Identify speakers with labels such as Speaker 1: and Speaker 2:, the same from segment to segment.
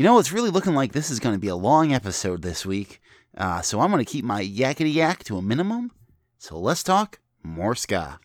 Speaker 1: You know, it's really looking like this is going to be a long episode this week, uh, so I'm going to keep my yakety yak to a minimum. So let's talk more ska.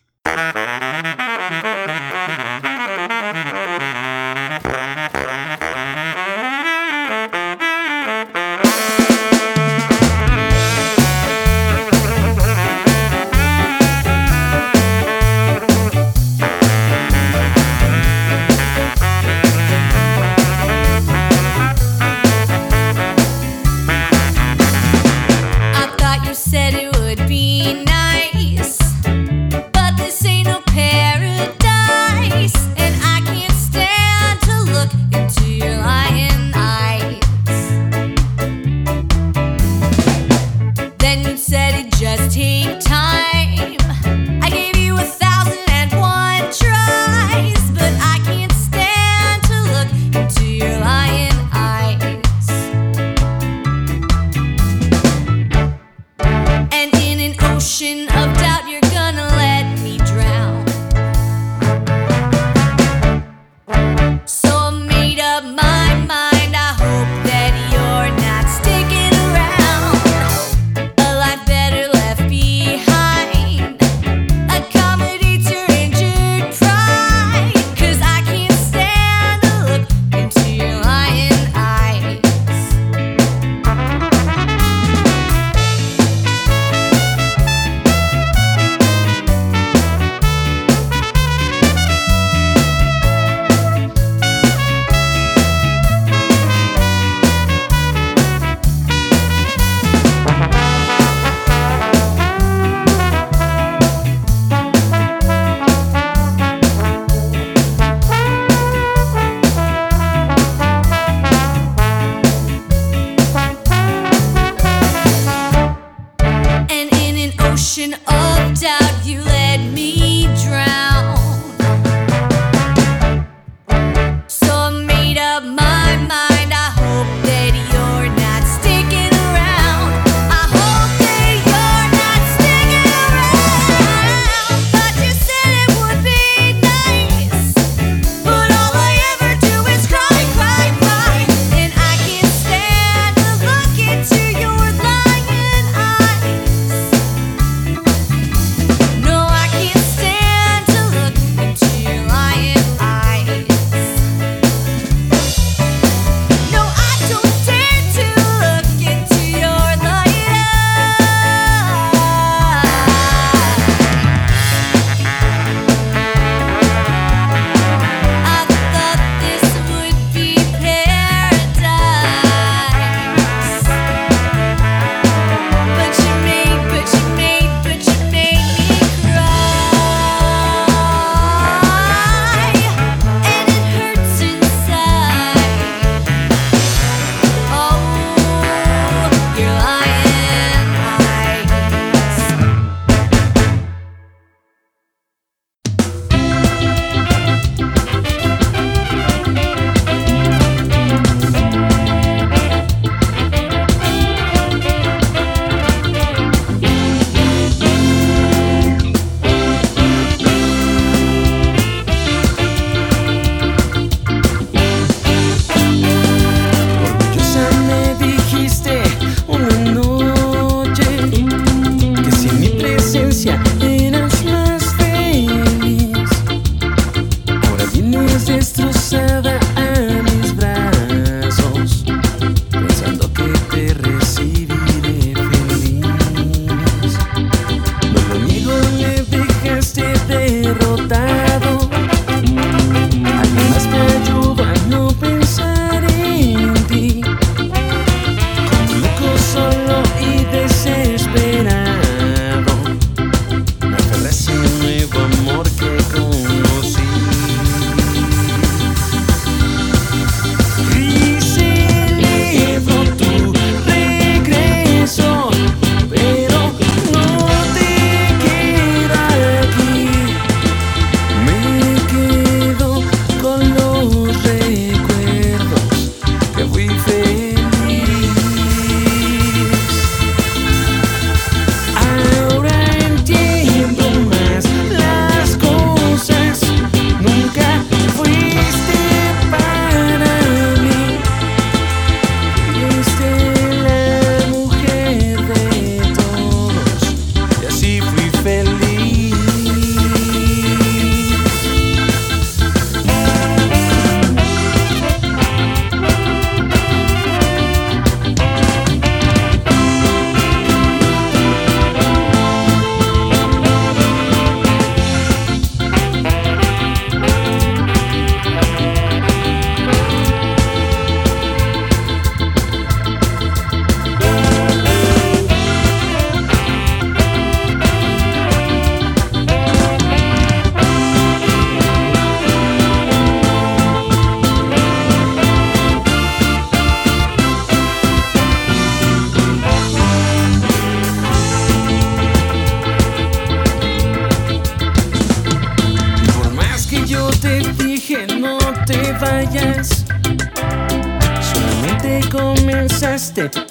Speaker 2: Lifted.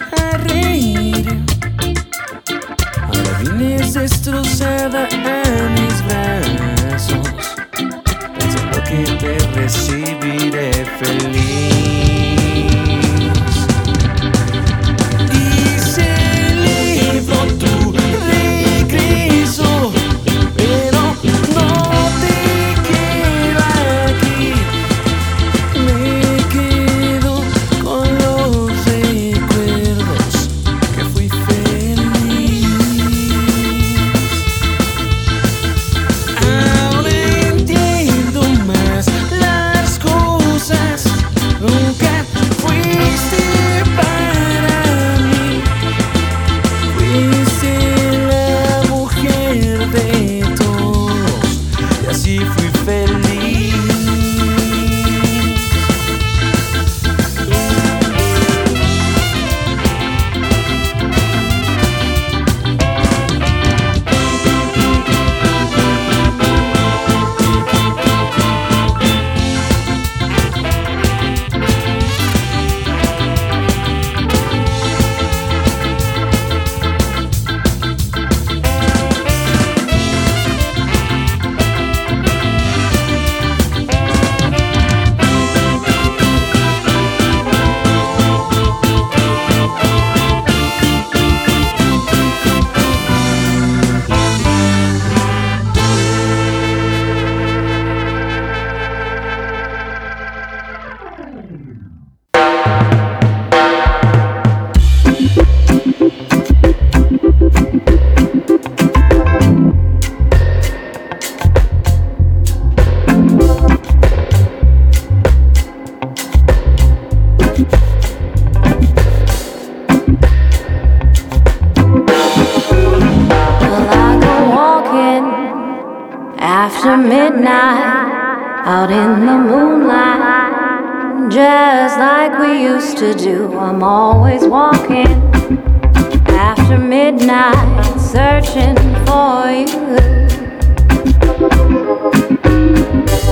Speaker 2: after midnight searching for you.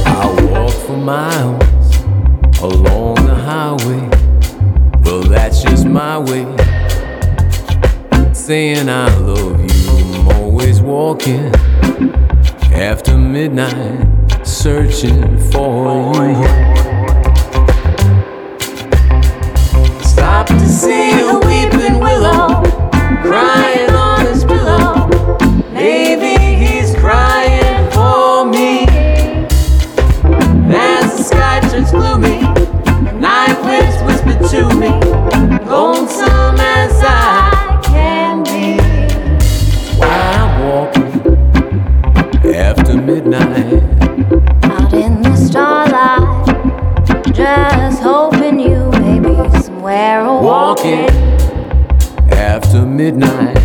Speaker 3: I walk for miles along the highway. Well, that's just my way. Saying I love you, I'm always walking after midnight searching for you. Stop to see a weeping willow crying. midnight.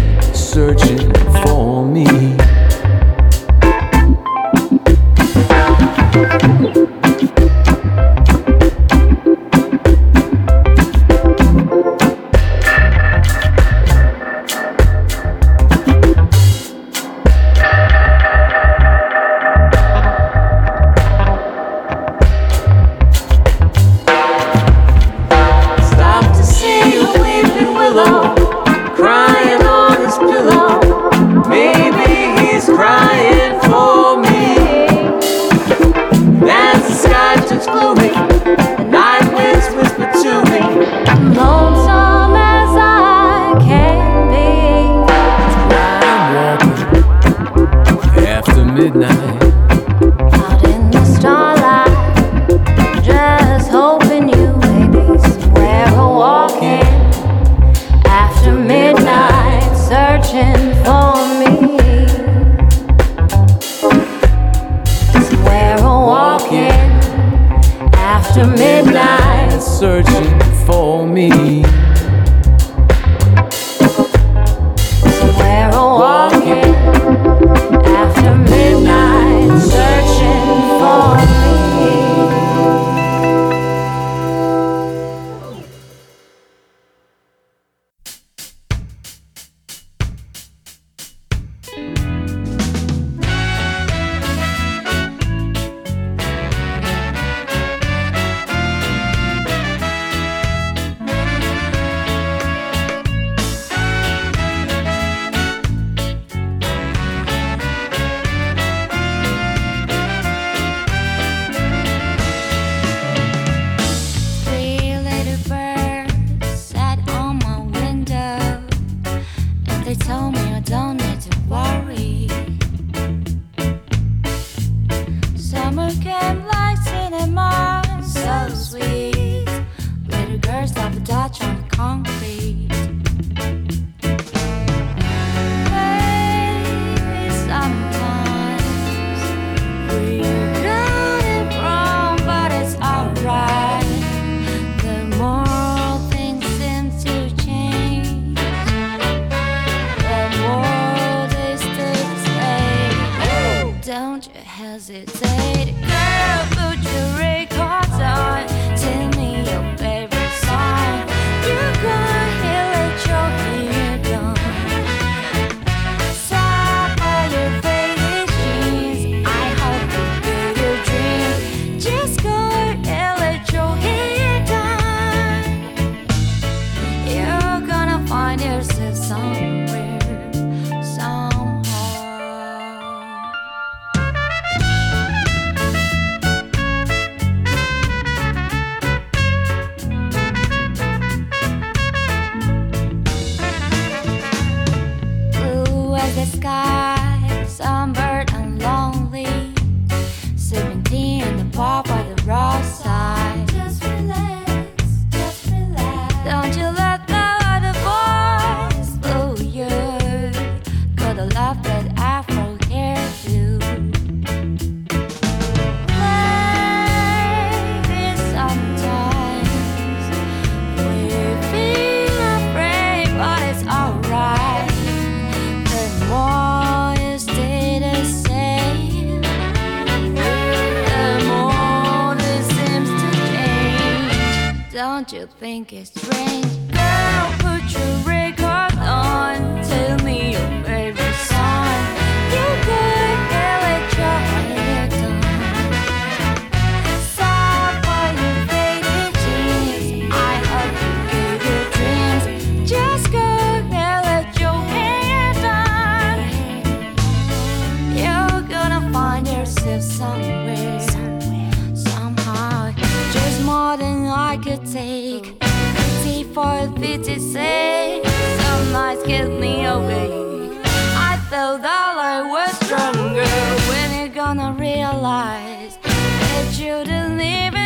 Speaker 2: I
Speaker 3: was stronger. When you gonna realize that you didn't even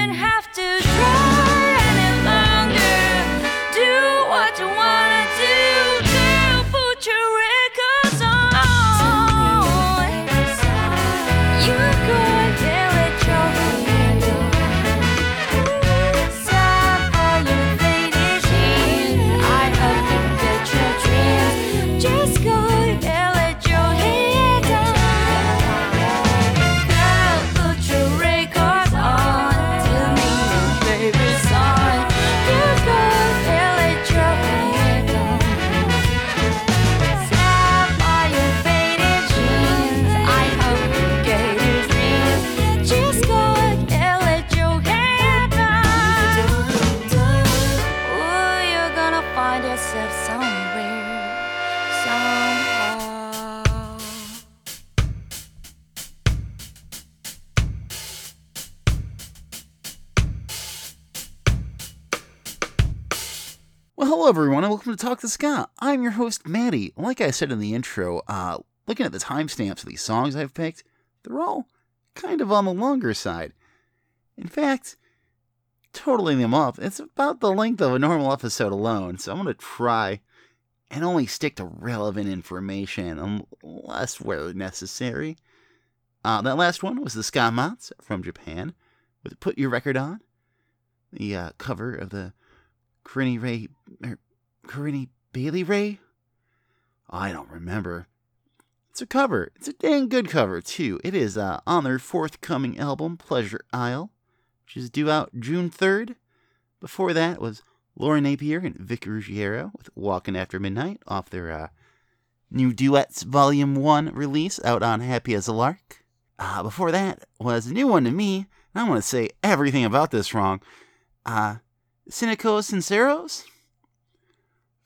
Speaker 1: Talk to Scott. I'm your host, Maddie. Like I said in the intro, uh, looking at the timestamps of these songs I've picked, they're all kind of on the longer side. In fact, totaling them up, it's about the length of a normal episode alone, so I'm going to try and only stick to relevant information unless where necessary. Uh, that last one was the Ska Mats from Japan with Put Your Record On, the uh, cover of the Corinne Rae, er, Corinne Bailey Rae? I don't remember. It's a cover. It's a dang good cover, too. It is uh, on their forthcoming album, Pleasure Isle, which is due out June 3rd. Before that was Laura Napier and Vic Ruggiero with Walking After Midnight off their uh, new Duets Volume 1 release out on Happy as a Lark. Uh, before that was a new one to me. and I want to say everything about this wrong. Uh, Cinicos Sinceros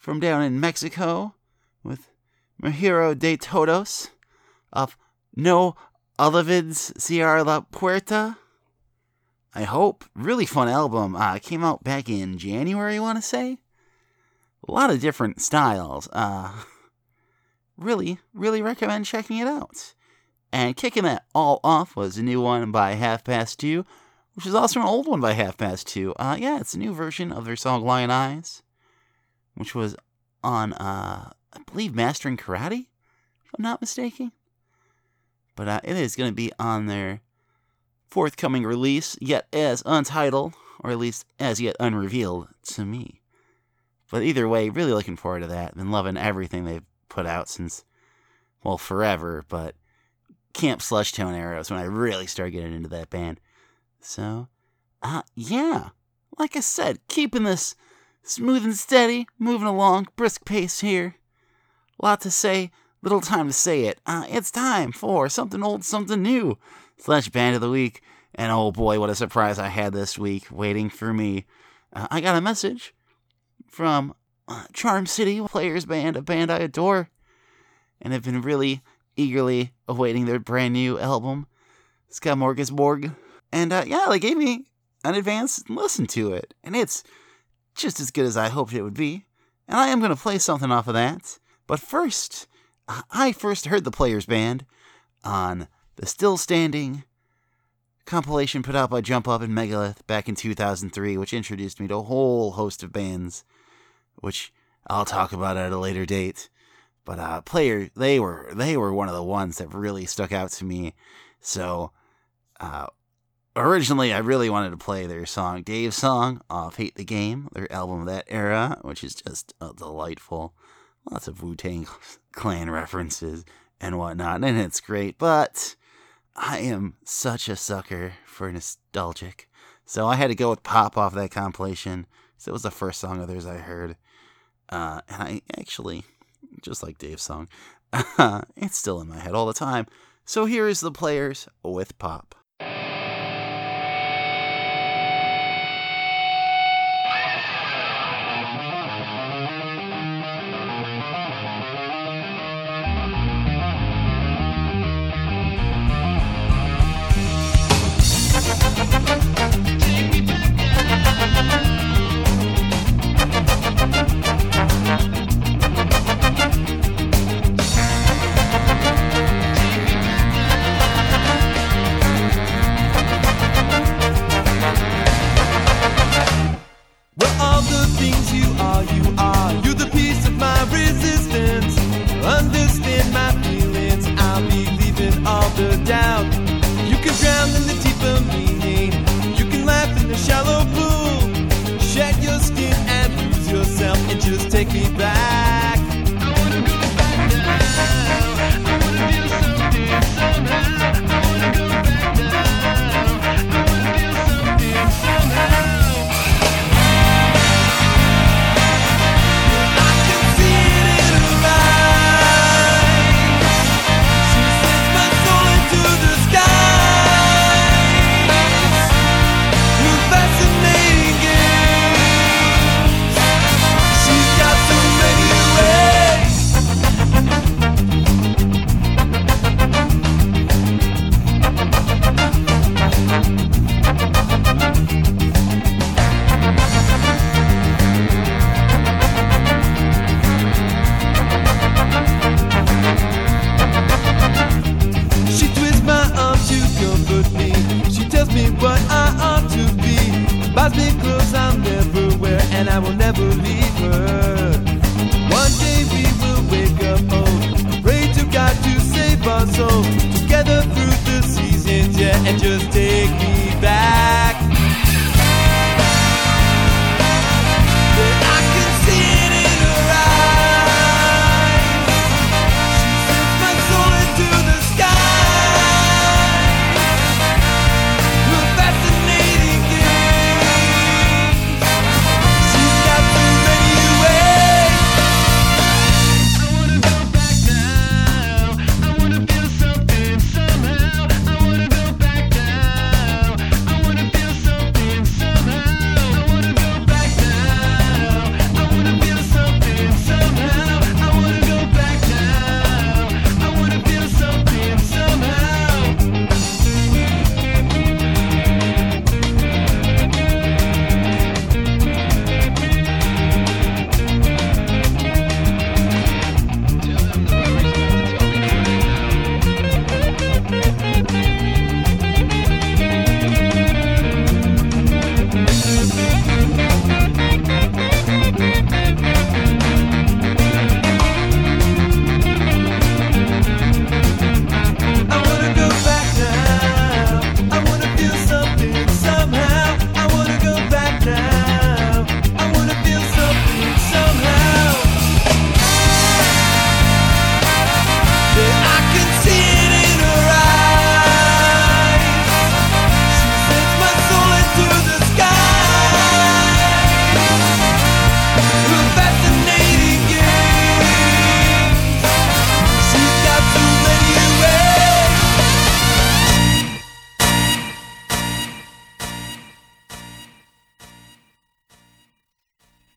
Speaker 1: from down in Mexico with Mahiro de Todos of No Olivids Sierra La Puerta. I hope. Really fun album. Uh, came out back in January, I want to say. A lot of different styles. Uh, really, really recommend checking it out. And kicking that all off was a new one by Half Past Two which is also an old one by Half Past Two. Uh, yeah, it's a new version of their song Lion Eyes, which was on, uh, I believe, Mastering Karate, if I'm not mistaken. But uh, it is going to be on their forthcoming release, yet as untitled, or at least as yet unrevealed to me. But either way, really looking forward to that. Been loving everything they've put out since, well, forever. But Camp Slush Tone was when I really started getting into that band. So, uh, yeah, like I said, keeping this smooth and steady, moving along, brisk pace here. Lot to say, little time to say it. Uh, it's time for something old, something new. Slash band of the week. And oh boy, what a surprise I had this week waiting for me. Uh, I got a message from uh, Charm City Players Band, a band I adore, and have been really eagerly awaiting their brand new album, Morg. And uh, yeah, they gave me an advance listen to it, and it's just as good as I hoped it would be. And I am going to play something off of that. But first, I first heard the Players Band on the Still Standing compilation put out by Jump Up and Megalith back in 2003, which introduced me to a whole host of bands, which I'll talk about at a later date. But uh, player, they were they were one of the ones that really stuck out to me. So uh, originally, I really wanted to play their song, Dave's song off "Hate the Game," their album of that era, which is just uh, delightful. Lots of Wu Tang Clan references and whatnot, and it's great. But I am such a sucker for nostalgic. So I had to go with Pop off that compilation. So it was the first song of theirs I heard. Uh, and I actually, just like Dave's song, it's still in my head all the time. So here is the players with Pop.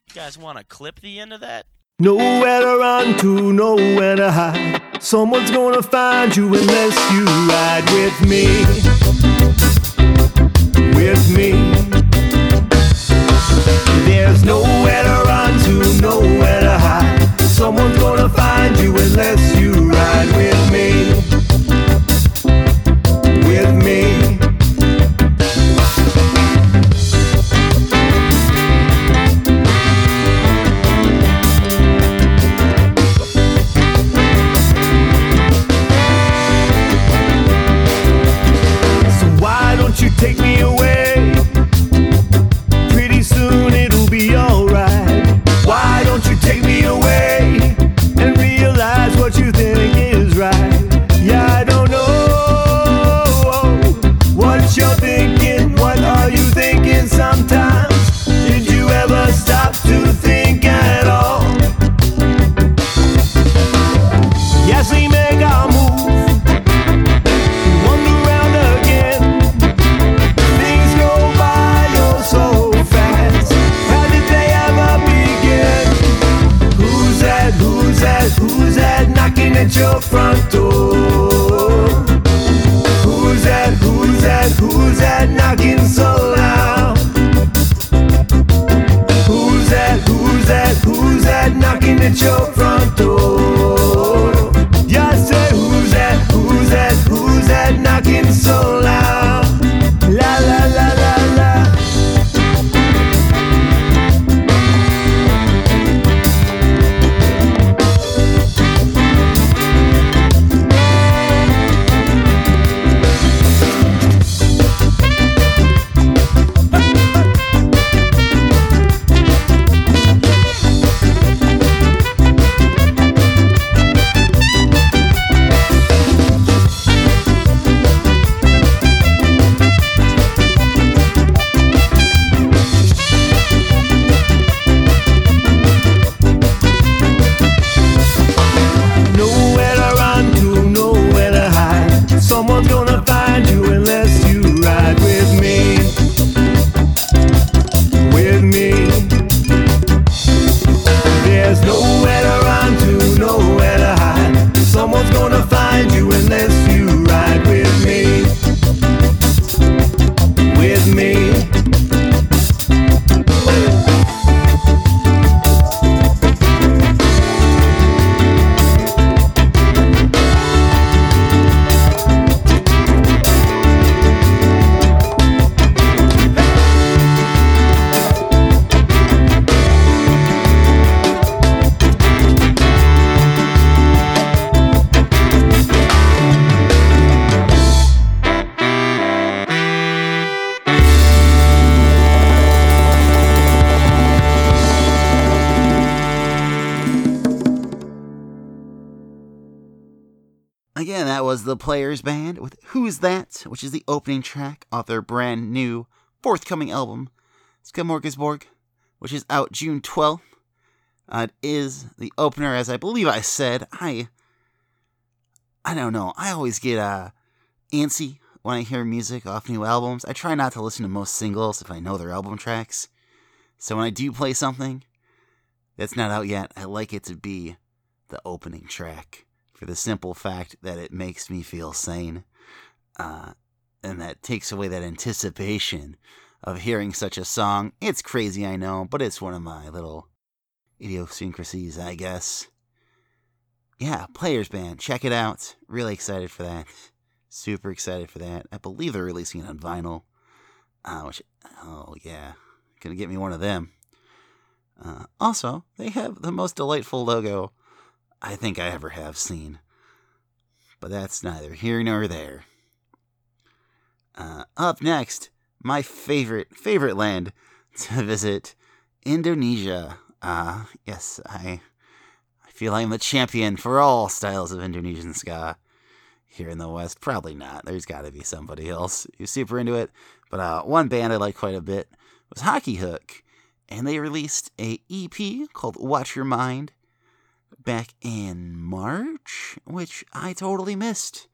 Speaker 4: You guys want to clip the end of that?
Speaker 5: Nowhere to run to, nowhere to hide. Someone's gonna find you unless you ride with me. With me. There's nowhere to run to, nowhere to hide. Someone's gonna find you unless you ride with me. Who's that? Knocking at your front
Speaker 1: the Players Band with Who's That, which is the opening track off their brand new forthcoming album, Skymorgasborg, which is out June 12th. Uh, it is the opener, as I believe I said. I I don't know. I always get uh, antsy when I hear music off new albums. I try not to listen to most singles if I know their album tracks. So when I do play something that's not out yet, I like it to be the opening track for the simple fact that it makes me feel sane. Uh, and that takes away that anticipation of hearing such a song. It's crazy, I know, but it's one of my little idiosyncrasies, I guess. Yeah, Players Band, check it out. Really excited for that. Super excited for that. I believe they're releasing it on vinyl. Uh, which, oh yeah, gonna get me one of them. Uh, also, they have the most delightful logo I think I ever have seen. But that's neither here nor there. Uh, up next, my favorite, favorite land to visit Indonesia. Uh, yes, I, I feel I'm the champion for all styles of Indonesian ska here in the West. Probably not. There's got to be somebody else who's super into it. But uh, one band I like quite a bit was Hockey Hook, and they released a EP called Watch Your Mind back in March, which I totally missed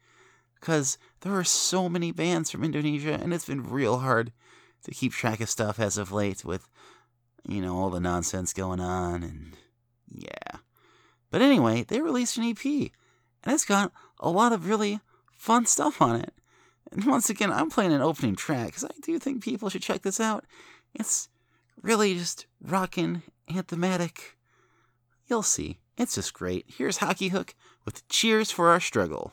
Speaker 1: because there are so many bands from Indonesia, and it's been real hard to keep track of stuff as of late with
Speaker 6: you know, all the nonsense going on, and yeah. But anyway, they released an EP, and it's got a lot of really fun stuff on it. And once again, I'm playing an opening track because I do think people should check this out. It's really just rockin' anthematic. You'll see. It's just great. Here's Hockey Hook with Cheers for Our Struggle.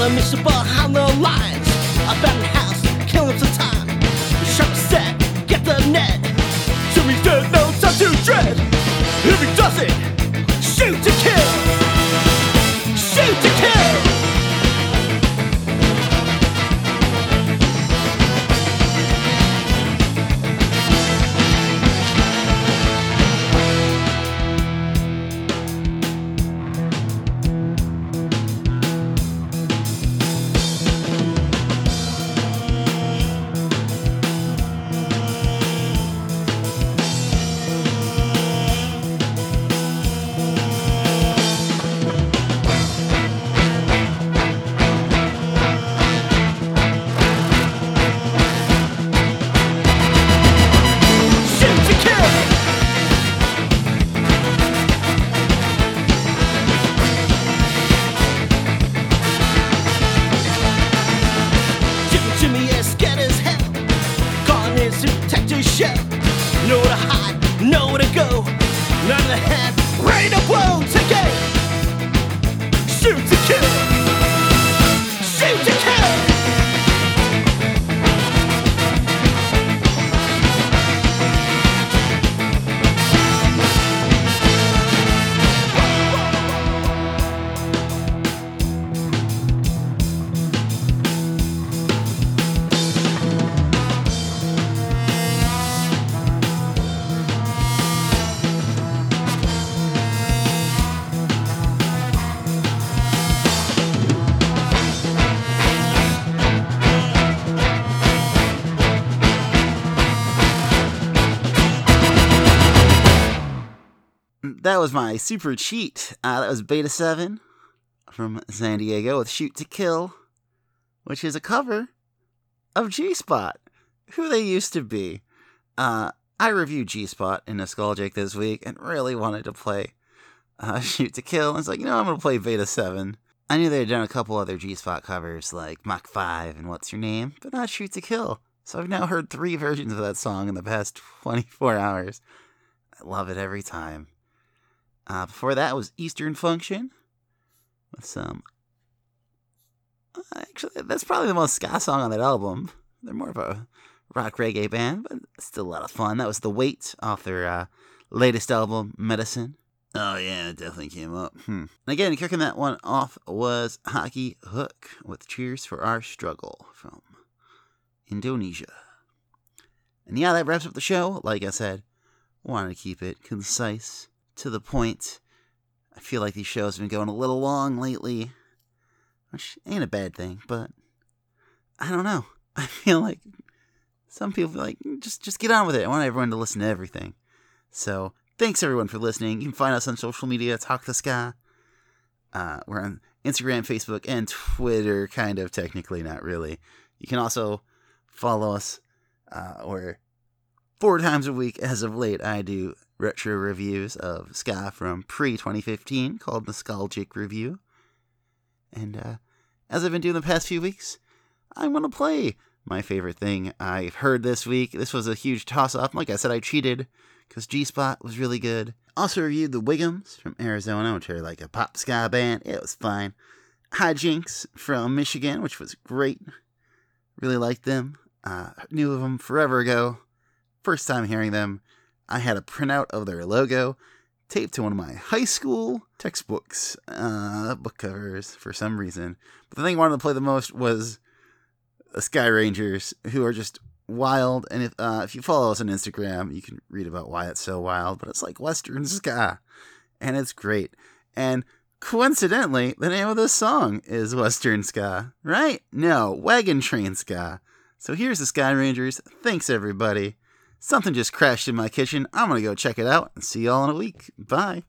Speaker 7: Another mission behind the lines. Abandoned house, killing some time. The Sharp set, get the net. So he's dead, no time to dread If he does it, shoot to kill
Speaker 1: was my super cheat. Uh, that was Beta 7 from San Diego with Shoot to Kill, which is a cover of G Spot, who they used to be. Uh, I reviewed G Spot in Nostalgic this week and really wanted to play uh, Shoot to Kill. I was like, you know, I'm going to play Beta 7. I knew they had done a couple other G Spot covers like Mach 5 and What's Your Name, but not Shoot to Kill. So I've now heard three versions of that song in the past 24 hours. I love it every time. Uh, before that was Eastern Function with some Uh, Actually, that's probably the most ska song on that album. They're more of a rock reggae band, but still a lot of fun. That was The Weight off their uh, latest album, Medicine. Oh, yeah, it definitely came up. Hmm. And again, kicking that one off was Hockey Hook with Cheers for Our Struggle from Indonesia. And yeah, that wraps up the show. Like I said, wanted to keep it concise, to the point. I feel like these shows have been going a little long lately, which ain't a bad thing, but I don't know. I feel like some people like just just get on with it. I want everyone to listen to everything. So thanks everyone for listening. You can find us on social media, Talk the Sky. Uh, we're on Instagram, Facebook, and Twitter, kind of technically, not really. You can also follow us uh, where four times a week as of late I do retro reviews of ska from pre 2015 called Nostalgic Review. And uh, as I've been doing the past few weeks, I'm going to play my favorite thing I've heard this week. This was a huge toss up. Like I said, I cheated because G Spot was really good. Also reviewed the Wiggums from Arizona, which are like a pop ska band. It was fine. Hijinks from Michigan, which was great. Really liked them. Uh, knew of them forever ago. First time hearing them, I had a printout of their logo taped to one of my high school textbooks, uh, book covers for some reason. But the thing I wanted to play the most was the Sky Rangers, who are just wild. And if uh, if you follow us on Instagram, you can read about why it's so wild. But it's like Western ska, and it's great. And coincidentally, the name of this song is Western ska, right? No, Wagon Train ska. So here's the Sky Rangers. Thanks everybody. Something just crashed in my kitchen. I'm gonna go check it out and see y'all in a week. Bye.